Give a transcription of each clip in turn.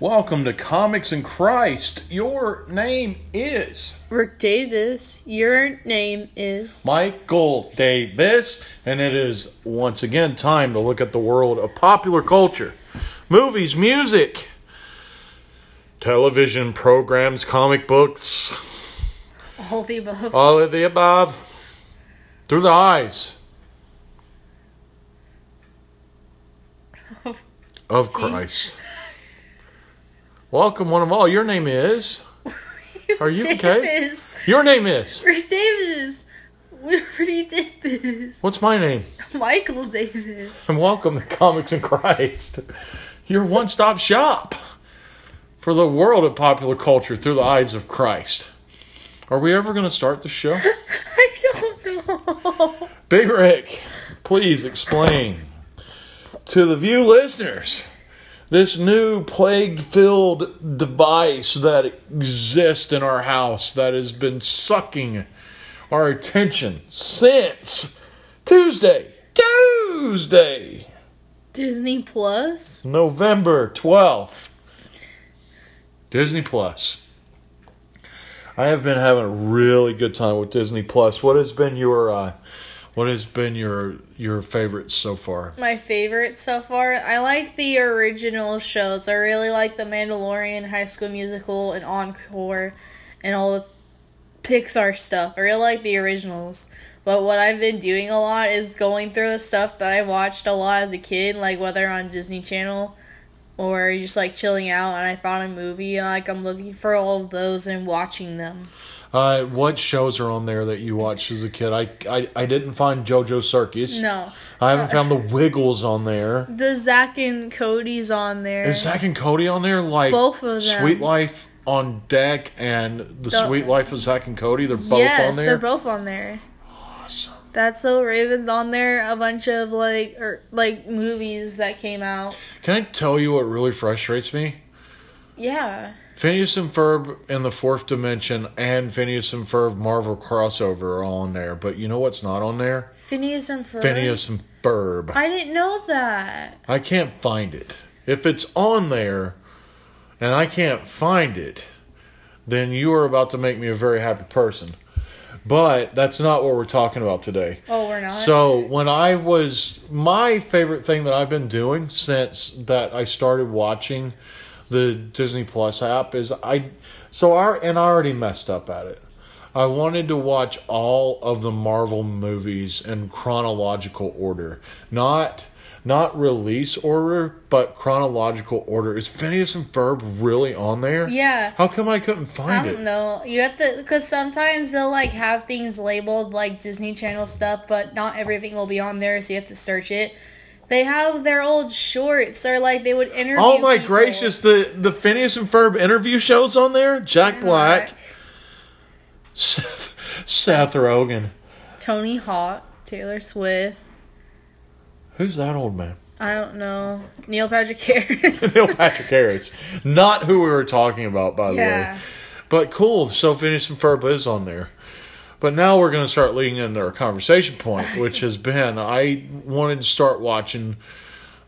Welcome to Comics and Christ. Your name is Rick Davis, your name is. Michael Davis, and it is once again time to look at the world of popular culture movies, music, television programs, comic books, All the above. all of the above through the eyes of Christ. Welcome, one of all. Your name is. Are you okay? Davis. Your name is. Rick Davis. We already did this. What's my name? Michael Davis. And welcome to Comics and Christ, your one stop shop for the world of popular culture through the eyes of Christ. Are we ever going to start the show? I don't know. Big Rick, please explain to the view listeners this new plague filled device that exists in our house that has been sucking our attention since Tuesday. Tuesday! Disney Plus. November 12th. Disney Plus. I have been having a really good time with Disney Plus. What has been your uh, what has been your your favorites so far? My favorite so far. I like the original shows. I really like The Mandalorian, High School Musical, and Encore, and all the Pixar stuff. I really like the originals. But what I've been doing a lot is going through the stuff that I watched a lot as a kid, like whether on Disney Channel or just like chilling out and I found a movie and like I'm looking for all of those and watching them. Uh, what shows are on there that you watched as a kid? I I, I didn't find JoJo Circus. No. I haven't found the Wiggles on there. The Zack and Cody's on there. Is Zack and Cody on there? Like Both of them. Suite Life on deck and the The- Suite Life of Zack and Cody. They're both yes, on there. they're both on there. Awesome. That's so Raven's on there. A bunch of like or like movies that came out. Can I tell you what really frustrates me? Yeah. Phineas and Ferb in the fourth dimension and Phineas and Ferb Marvel crossover are all on there, but you know what's not on there? Phineas and Ferb. Phineas and Ferb. I didn't know that. I can't find it. If it's on there and I can't find it, then you are about to make me a very happy person. But that's not what we're talking about today. Oh, we're not. So when I was my favorite thing that I've been doing since that I started watching the Disney Plus app is I so our and I already messed up at it. I wanted to watch all of the Marvel movies in chronological order, not not release order, but chronological order. Is Phineas and Ferb really on there? yeah. How come I couldn't find it? I don't it? know. You have to, because sometimes they'll like have things labeled like Disney Channel stuff, but not everything will be on there, so you have to search it. They have their old shorts, or like they would interview. Oh my people. gracious! The the Phineas and Ferb interview shows on there. Jack Black, Seth, Seth Rogen. Tony Hawk, Taylor Swift. Who's that old man? I don't know. Neil Patrick Harris. Neil Patrick Harris. Not who we were talking about, by the way. But cool. So Phineas and Ferb is on there. But now we're going to start leading into our conversation point, which has been I wanted to start watching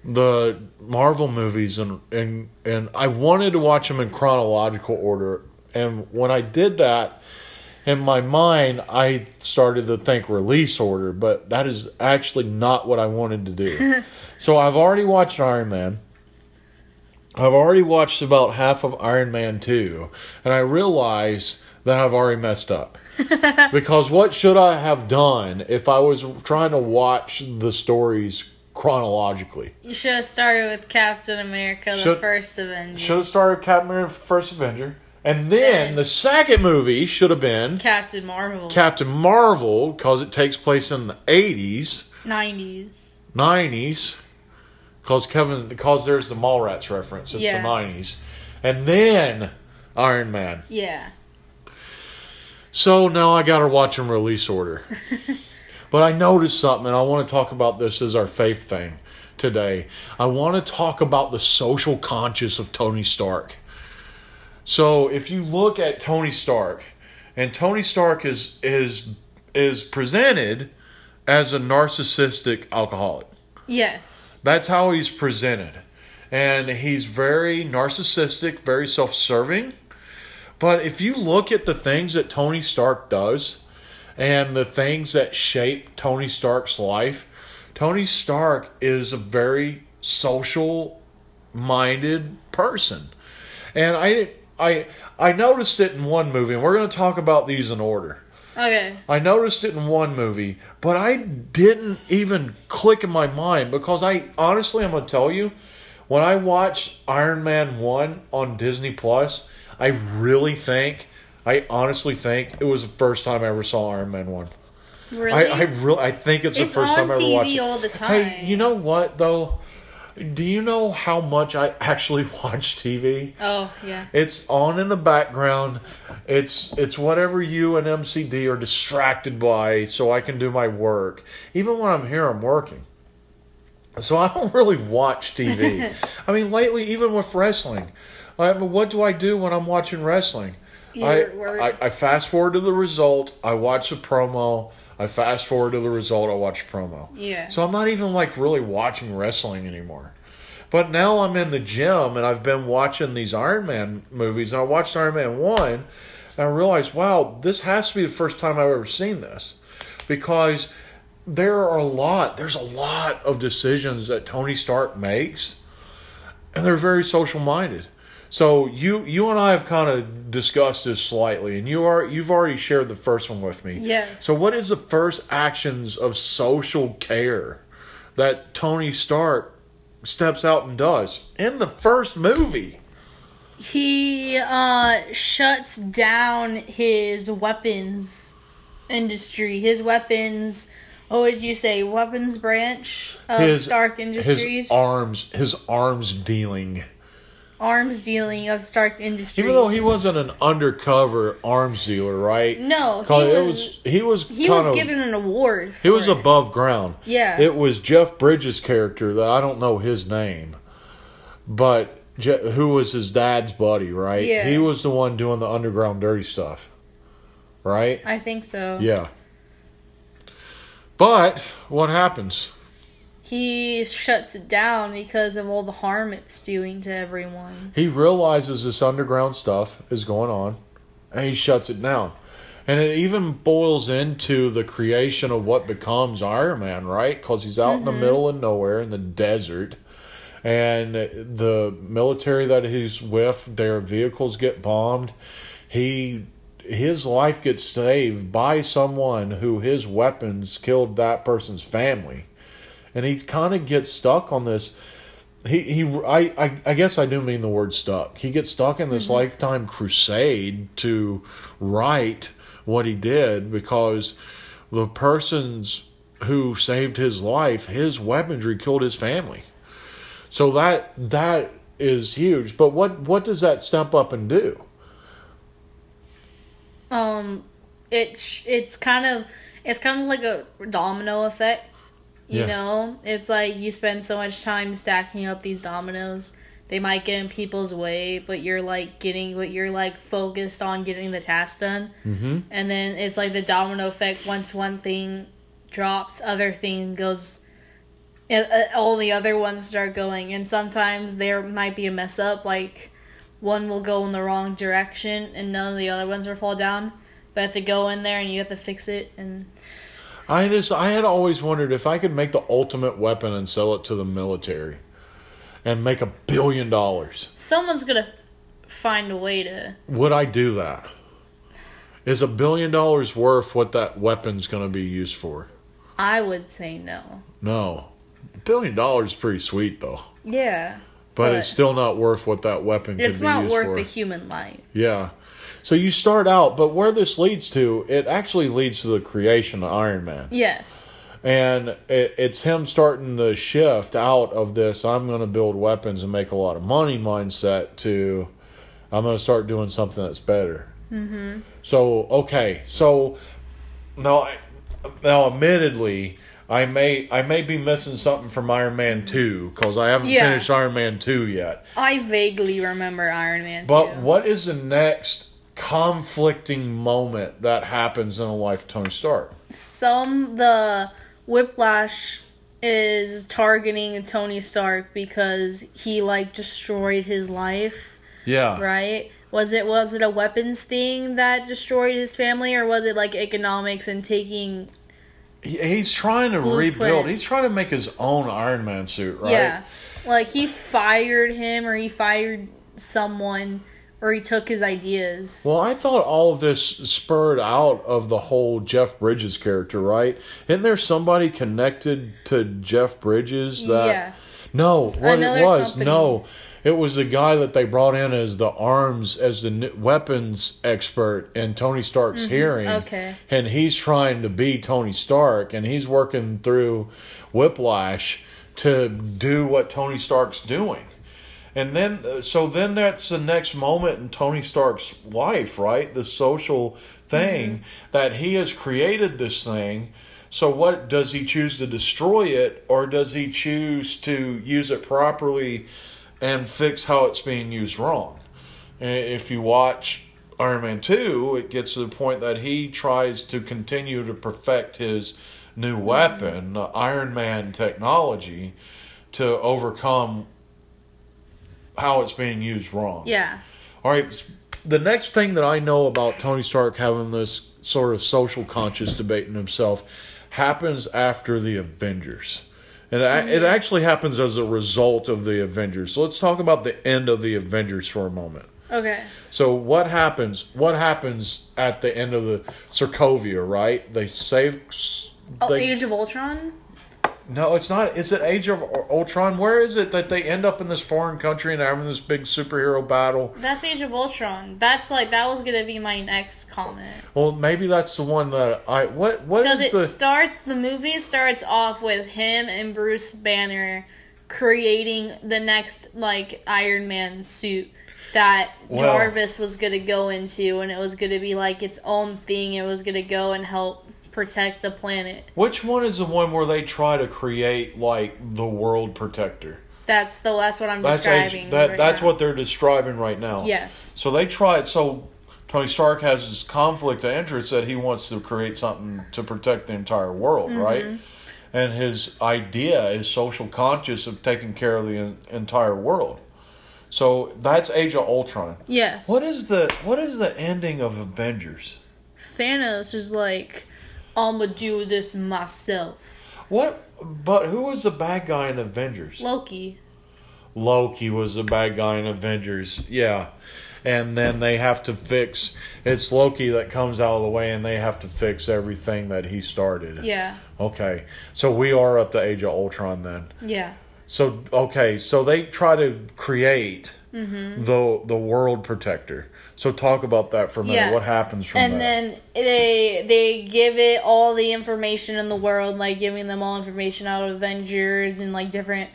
the Marvel movies and and and I wanted to watch them in chronological order. And when I did that, in my mind, I started to think release order, but that is actually not what I wanted to do. so I've already watched Iron Man. I've already watched about half of Iron Man 2, and I realize that I've already messed up. because what should I have done if I was trying to watch the stories chronologically? You should have started with Captain America, the first Avenger. Should have started Captain America First Avenger, and then Then- the second movie should have been Captain Marvel. Captain Marvel because it takes place in the 80s, 90s. 90s. Because Kevin, because there's the Mallrats reference, it's Yeah. the 90s, and then Iron Man. Yeah. So now I got to watch in release order. but I noticed something, and I want to talk about this as our faith thing today. I want to talk about the social conscience of Tony Stark. So if you look at Tony Stark, and Tony Stark is is is presented as a narcissistic alcoholic. Yes. That's how he's presented. and he's very narcissistic, very self-serving. But if you look at the things that Tony Stark does and the things that shape Tony Stark's life, Tony Stark is a very social minded person. And I I I noticed it in one movie and we're going to talk about these in order. Okay. I noticed it in one movie, but I didn't even click in my mind because I honestly I'm going to tell you when I watched Iron Man 1 on Disney Plus, I really think I honestly think it was the first time I ever saw Iron Man 1. Really? I, I really I think it's, It's the first time I ever TV watched it. all the time. Hey, you know what though? Do you know how much I actually watch TV? oh yeah. It's on in the background. It's it's whatever you and MCD are distracted by, so I can do my work. Even when I'm here, I'm working. So I don't really watch TV. I mean, lately, even with wrestling, I what do I do when I'm watching wrestling? I, I I fast forward to the result. I watch the promo. I fast forward to the result. I watch the promo. Yeah. So I'm not even like really watching wrestling anymore. But now I'm in the gym and I've been watching these Iron Man movies. And I watched Iron Man 1 and I realized, wow, this has to be the first time I've ever seen this. Because there are a lot, there's a lot of decisions that Tony Stark makes and they're very social minded. So you you and I have kind of discussed this slightly, and you are you've already shared the first one with me. Yes. So what is the first actions of social care that Tony Stark steps out and does in the first movie? He uh shuts down his weapons industry. His weapons what would you say? Weapons branch of Stark Industries. his arms, his arms dealing. Arms dealing of Stark Industries. Even though he wasn't an undercover arms dealer, right? No, he was, was he was he was of, given an award. He was it. above ground. Yeah. It was Jeff Bridges' character that I don't know his name, but Je- who was his dad's buddy, right? Yeah. He was the one doing the underground dirty stuff, right? I think so. Yeah. But what happens? He shuts it down because of all the harm it's doing to everyone. He realizes this underground stuff is going on, and he shuts it down. And it even boils into the creation of what becomes Iron Man, right? Because he's out in the mm-hmm. middle of nowhere in the desert, and the military that he's with, their vehicles get bombed. He his life gets saved by someone who his weapons killed that person's family, and he kind of gets stuck on this he he I, I I guess I do mean the word stuck. He gets stuck in this lifetime crusade to right what he did because the persons who saved his life, his weaponry killed his family. So that that is huge. But what what does that step up and do? Um, it's it's kind of it's kind of like a domino effect. You Yeah. know, it's like you spend so much time stacking up these dominoes. They might get in people's way, but you're like getting what you're like focused on getting the task done. Mm-hmm. And then it's like the domino effect. Once one thing drops, other thing goes. uh, uh, All the other ones start going, and sometimes there might be a mess up. Like one will go in the wrong direction, and none of the other ones will fall down. But have to go in there, and you have to fix it. And I just I had always wondered if I could make the ultimate weapon and sell it to the military and make a billion dollars. someone's gonna find a way to. Would I do that? Is a billion dollars worth what that weapon's going to be used for? I would say no. No. A billion dollars is pretty sweet though. Yeah, But, But- it's still not worth what that weapon could it's not worth for. the human life. Yeah. So you start out, but where this leads to, it actually leads to the creation of Iron Man. Yes. And it, it's him starting the shift out of this, I'm going to build weapons and make a lot of money mindset to, I'm going to start doing something that's better. Mm-hmm. So, okay. So now, now admittedly, I may I may be missing something from Iron Man 2 because I haven't Yeah. finished Iron Man 2 yet. I vaguely remember Iron Man. But 2. what is the next conflicting moment that happens in the life of Tony Stark? some the whiplash is targeting Tony Stark because he like destroyed his life, Yeah. right? Was it was it a weapons thing that destroyed his family, or was it like economics and taking? He, he's trying to Blueprints. rebuild. He's trying to make his own Iron Man suit, right? Yeah, like he fired him, or he fired someone, or he took his ideas. Well, I thought all of this spurred out of the whole Jeff Bridges character, right? Isn't there somebody connected to Jeff Bridges that yeah, No, what it was, company. no. It was the guy that they brought in as the arms, as the weapons expert in Tony Stark's hearing. Mm-hmm. Okay. And he's trying to be Tony Stark, and he's working through Whiplash to do what Tony Stark's doing. And then, uh, so then that's the next moment in Tony Stark's life, right? The social thing Mm-hmm. that he has created this thing. So, what does he choose to destroy it, or does he choose to use it properly and fix how it's being used wrong? If you watch Iron Man 2, it gets to the point that he tries to continue to perfect his new weapon, the Iron Man technology, to overcome how it's being used wrong. yeah, All right. The next thing that I know about Tony Stark having this sort of social conscious debate in himself happens after the Avengers. And a- it mm-hmm. actually happens as a result of the Avengers. So let's talk about the end of the Avengers for a moment. okay, So what happens? What happens at the end of the Sokovia? Right? They save. oh, Age of Ultron. No, it's not. Is it Age of Ultron? Where is it that they end up in this foreign country and having this big superhero battle? That's Age of Ultron. That's like that was gonna be my next comment. Well, maybe that's the one that I what what Because it the starts, the movie starts off with him and Bruce Banner creating the next like Iron Man suit that Well- Jarvis was gonna go into, and it was gonna be like its own thing. It was gonna go and help protect the planet. which one is the one where they try to create like the world protector? That's the that's what I'm That's describing. Age, that right that's now. what they're describing right now. Yes. So they tried. So Tony Stark has this conflict of interest that he wants to create something to protect the entire world, Mm-hmm. right? And his idea is social conscious of taking care of the en- entire world. So that's Age of Ultron. Yes. What is the what is the ending of Avengers? Thanos is like, I'ma do this myself. What? But who was the bad guy in Avengers? Loki. Loki was the bad guy in Avengers. Yeah. And then they have to fix it's Loki that comes out of the way and they have to fix everything that he started. Yeah. Okay. So we are up to Age of Ultron then. Yeah. So okay, so they try to create Mm-hmm. the the world protector. So talk about that for a minute. Yeah. What happens from that? and that? then they they give it all the information in the world, like giving them all information out of Avengers and like different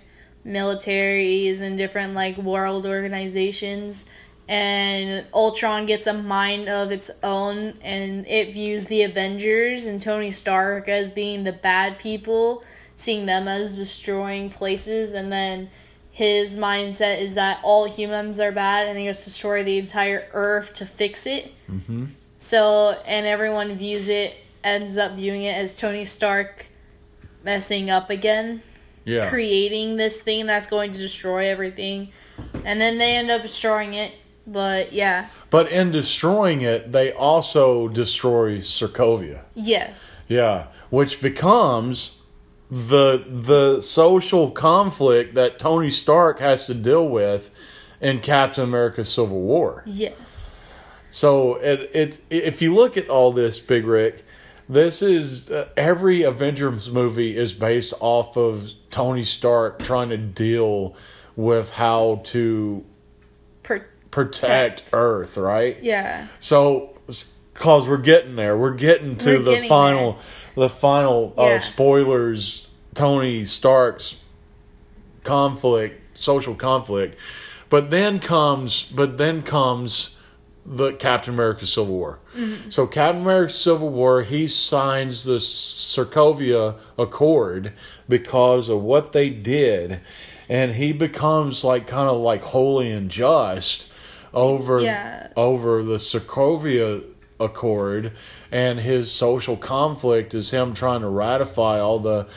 militaries and different like world organizations. And Ultron gets a mind of its own, and it views the Avengers and Tony Stark as being the bad people, seeing them as destroying places, and then his mindset is that all humans are bad, and he has to destroy the entire Earth to fix it. mm-hmm. So, and everyone views it, ends up viewing it as Tony Stark messing up again, Yeah. creating this thing that's going to destroy everything. And then they end up destroying it. But yeah, But in destroying it, they also destroy Sokovia. yes. Yeah, which becomes the the social conflict that Tony Stark has to deal with in Captain America: Civil War. Yes. So it it if you look at all this, Big Rick, this is uh, every Avengers movie is based off of Tony Stark trying to deal with how to Per- protect Protect. Earth, right? yeah. So, cause we're getting there, we're getting to We're the getting final, the final Yeah. uh, spoilers. Tony Stark's conflict, social conflict, but then comes, but then comes the Captain America Civil War. Mm-hmm. So Captain America Civil War, he signs the Sokovia Accord because of what they did, and he becomes like kind of like holy and just over Yeah. over the Sokovia Accord, and his social conflict is him trying to ratify all the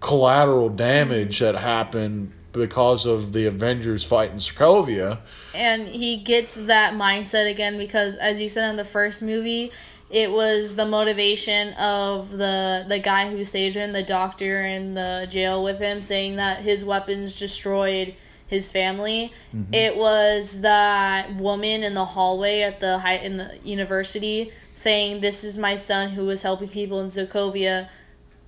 collateral damage that happened because of the Avengers fighting Sokovia. and he gets that mindset again because as you said in the first movie it was the motivation of the the guy who saved him the doctor in the jail with him saying that his weapons destroyed his family it was that woman in the hallway at the high in the university saying this is my son who was helping people in Sokovia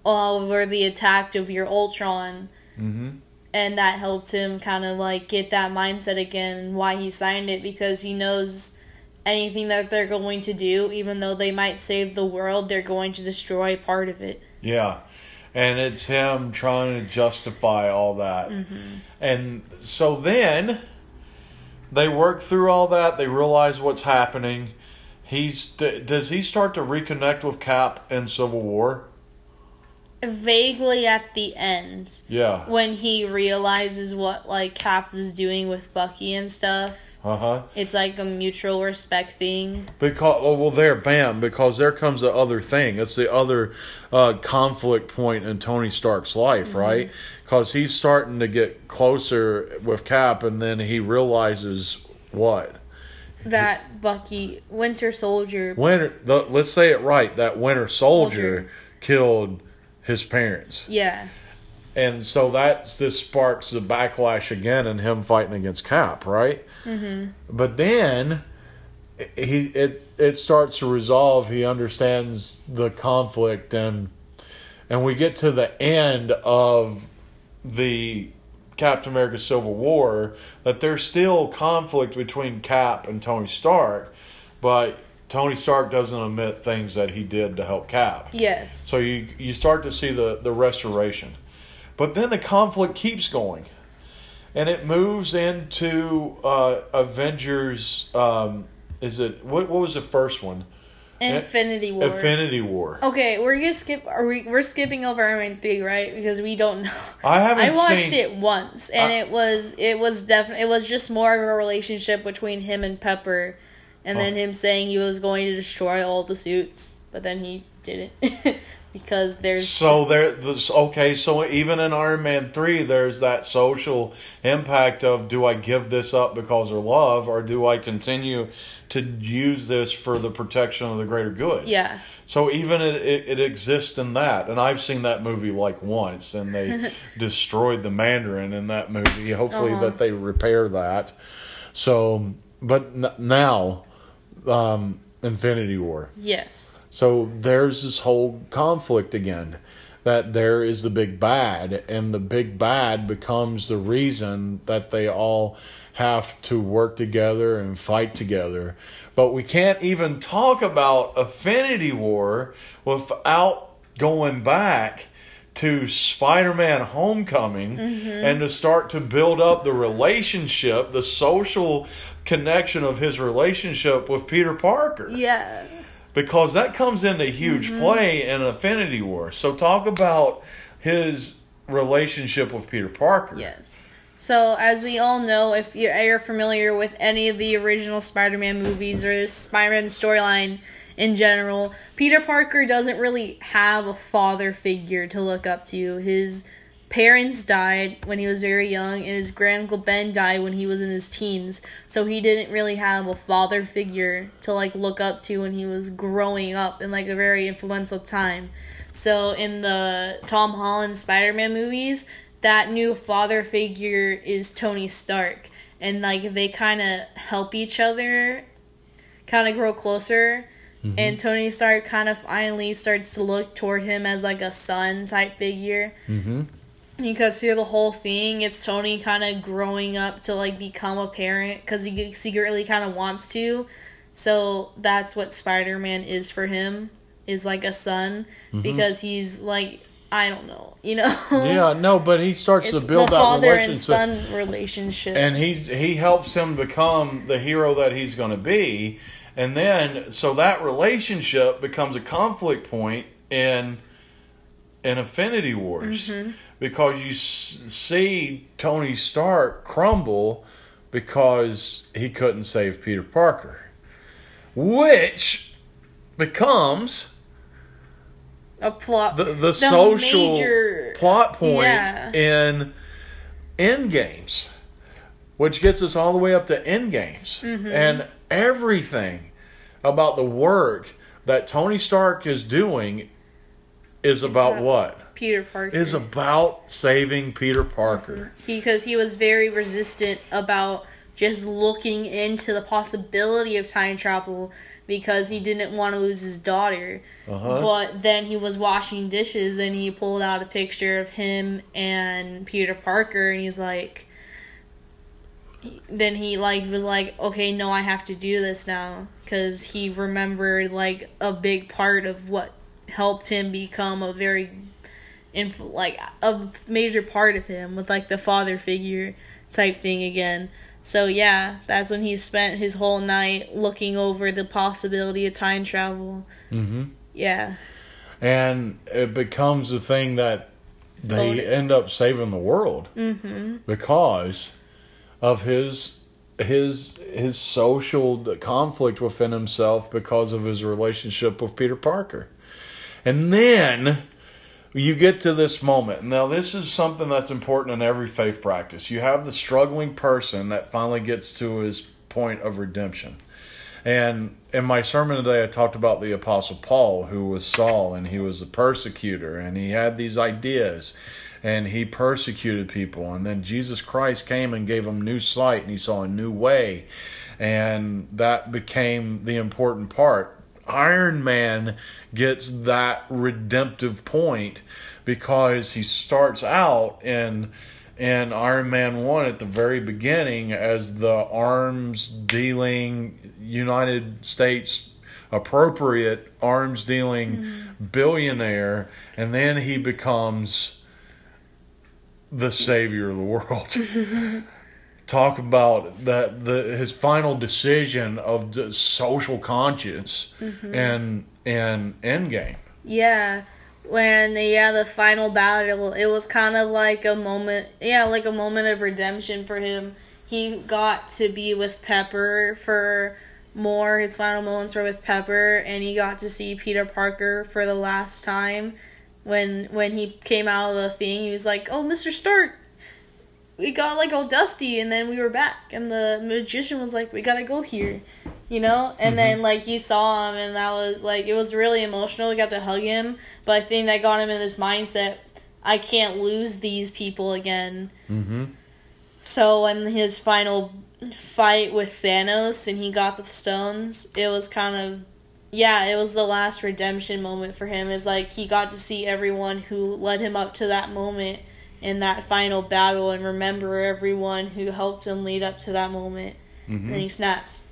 over the attack of your Ultron Mm-hmm. and that helped him kind of like get that mindset again and why he signed it because he knows anything that they're going to do even though they might save the world they're going to destroy part of it Yeah. And it's him trying to justify all that. Mm-hmm. And so then they work through all that, they realize what's happening. He's d- does he start to reconnect with Cap in Civil War? vaguely at the end Yeah. when he realizes what like cap is doing with bucky and stuff Uh-huh. it's like a mutual respect thing Because oh well there bam because there comes the other thing. It's the other uh, conflict point in Tony Stark's life, right? Because he's starting to get closer with Cap, and then he realizes what that bucky winter soldier Winter. The, let's say it right. That Winter Soldier Soldier. killed his parents, yeah and so that's this sparks the backlash again and him fighting against Cap, right? mm-hmm. But then he it it starts to resolve. He understands the conflict and and we get to the end of the Captain America Civil War that there's still conflict between Cap and Tony Stark, but Tony Stark doesn't admit things that he did to help Cap. yes So you you start to see the the restoration, but then the conflict keeps going, and it moves into uh, Avengers. Um, is it what? What was the first one? infinity war Infinity War. Okay, we're gonna skip. Are we? We're skipping over Iron Man three, right? Because we don't know. I haven't I watched seen. it once, and I- it was it was definitely it was just more of a relationship between him and Pepper, and then Oh. him saying he was going to destroy all the suits, but then he didn't because there's So there, this, okay. So even in Iron Man three, there's that social impact of do I give this up because of love, or do I continue to use this for the protection of the greater good? yeah So even it, it, it exists in that, and I've seen that movie like once, and they destroyed the Mandarin in that movie. Hopefully Uh-huh. that they repair that. So, but n- now, um, Infinity War. yes So there's this whole conflict again. That there is the big bad, and the big bad becomes the reason that they all have to work together and fight together. But we can't even talk about Infinity War without going back to Spider Man Homecoming mm-hmm. and to start to build up the relationship, the social connection of his relationship with Peter Parker yeah because that comes into huge mm-hmm. play in Infinity War. So talk about his relationship with Peter Parker. yes. So as we all know, if you're, familiar with any of the original Spider-Man movies or the Spider-Man storyline in general, Peter Parker doesn't really have a father figure to look up to. His parents died when he was very young, and his granduncle Ben died when he was in his teens. So he didn't really have a father figure to like look up to when he was growing up in like a very influential time. So in the Tom Holland Spider-Man movies, that new father figure is Tony Stark, and like they kind of help each other, kind of grow closer. And Tony Stark kind of finally starts to look toward him as like a son type figure Mm-hmm. Because through the whole thing, it's Tony kind of growing up to like become a parent because he secretly kind of wants to. So that's what Spider Man is for him is like a son because he's like I don't know, you know. Yeah, no, but he starts it's to build the that father and relationship, son relationship. and he's he helps him become the hero that he's going to be, and then so that relationship becomes a conflict point in in Infinity Wars Mm-hmm. Because you s- see Tony Stark crumble because he couldn't save Peter Parker, which becomes a plot. the the, social major- plot point Yeah. in end games, which gets us all the way up to end games, Mm-hmm. and everything about the work that Tony Stark is doing is about about- what Peter Parker is about saving Peter Parker. because he was very resistant about just looking into the possibility of time travel because he didn't want to lose his daughter. Uh-huh. But then he was washing dishes and he pulled out a picture of him and Peter Parker and he's like then he like was like okay no I have to do this now cuz he remembered like a big part of what helped him become a very inf- like a major part of him with like the father figure type thing again. So yeah, that's when he spent his whole night looking over the possibility of time travel. Mm-hmm. Yeah. and it becomes a thing that they end up saving the world Mhm. because of his his his social conflict within himself because of his relationship with Peter Parker. And then you get to this moment. Now this is something that's important in every faith practice. You have the struggling person that finally gets to his point of redemption. And in my sermon today, I talked about the Apostle Paul, who was Saul, and he was a persecutor, and he had these ideas, and he persecuted people. And then Jesus Christ came and gave him new sight, and he saw a new way. And that became the important part. Iron Man gets that redemptive point because he starts out in in Iron Man 1 at the very beginning as the arms dealing United States appropriate arms dealing hmm. billionaire and then he becomes the savior of the world. Talk about that the his final decision of the social conscience mm-hmm. and and Endgame. Yeah. When yeah, the final battle, it was kind of like a moment, yeah, like a moment of redemption for him. He got to be with Pepper for more. His final moments were with Pepper, and he got to see Peter Parker for the last time. When when he came out of the thing, he was like, "Oh, Mister Stark, we got like all dusty, and then we were back." And the magician was like, "We gotta go here," you know. And then like he saw him, and that was like it was really emotional. We got to hug him, but I think that got him in this mindset: I can't lose these people again. Mm-hmm. So when his final fight with Thanos and he got the stones, it was kind of yeah, it was the last redemption moment for him. It's like he got to see everyone who led him up to that moment in that final battle and remember everyone who helped him lead up to that moment. Mm-hmm. And he snaps.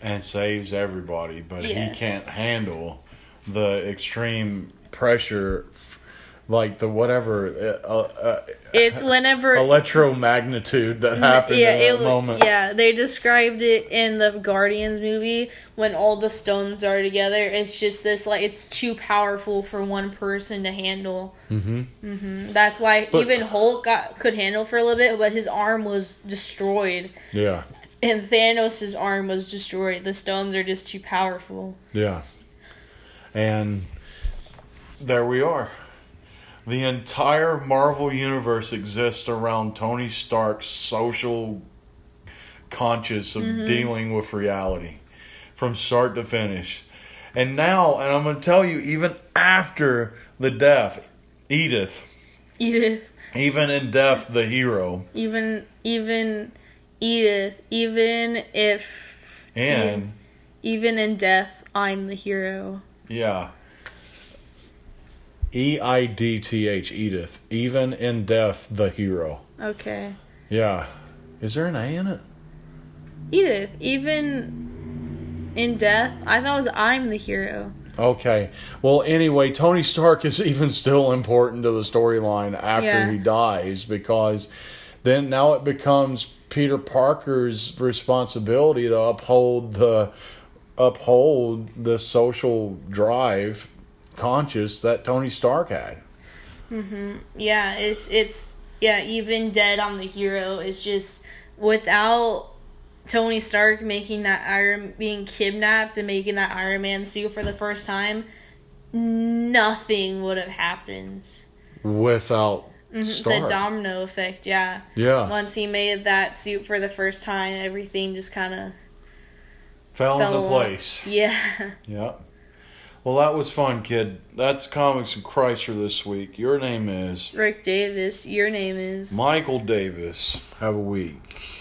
and saves everybody, but Yes. he can't handle the extreme pressure, like the whatever uh, uh, It's whenever electromagnitude that happened yeah, in that it, moment. yeah, they described it in the Guardians movie when all the stones are together. It's just this like it's too powerful for one person to handle. hmm hmm That's why But- even Hulk got could handle for a little bit, but his arm was destroyed, Yeah, and Thanos' arm was destroyed. The stones are just too powerful. yeah, and there we are. The entire Marvel universe exists around Tony Stark's social conscious of mm-hmm. dealing with reality from start to finish. And now, and I'm going to tell you, even after the death, Edith, Edith, even in death, the hero, even even Edith, even if and even in death, I'm the hero. yeah, E I D T H, Edith, even in death, the hero. Okay. Yeah. Is there an A in it? Edith, even in death, I thought it was I'm the hero. Okay. Well, anyway, Tony Stark is even still important to the storyline after Yeah. he dies because then now it becomes Peter Parker's responsibility to uphold the uphold the social drive conscious that Tony Stark had. Mhm. Yeah, it's it's yeah, even dead I'm the hero. It's just without Tony Stark making that Iron being kidnapped and making that Iron Man suit for the first time, nothing would have happened. without Mhm, Stark. The domino effect, yeah. yeah Once he made that suit for the first time, everything just kind of fell fell into along. place. Yeah. Yeah. Well, that was fun, kid. That's comics and Christ this week. Your name is Rick Davis, your name is. Michael Davis. Have a week.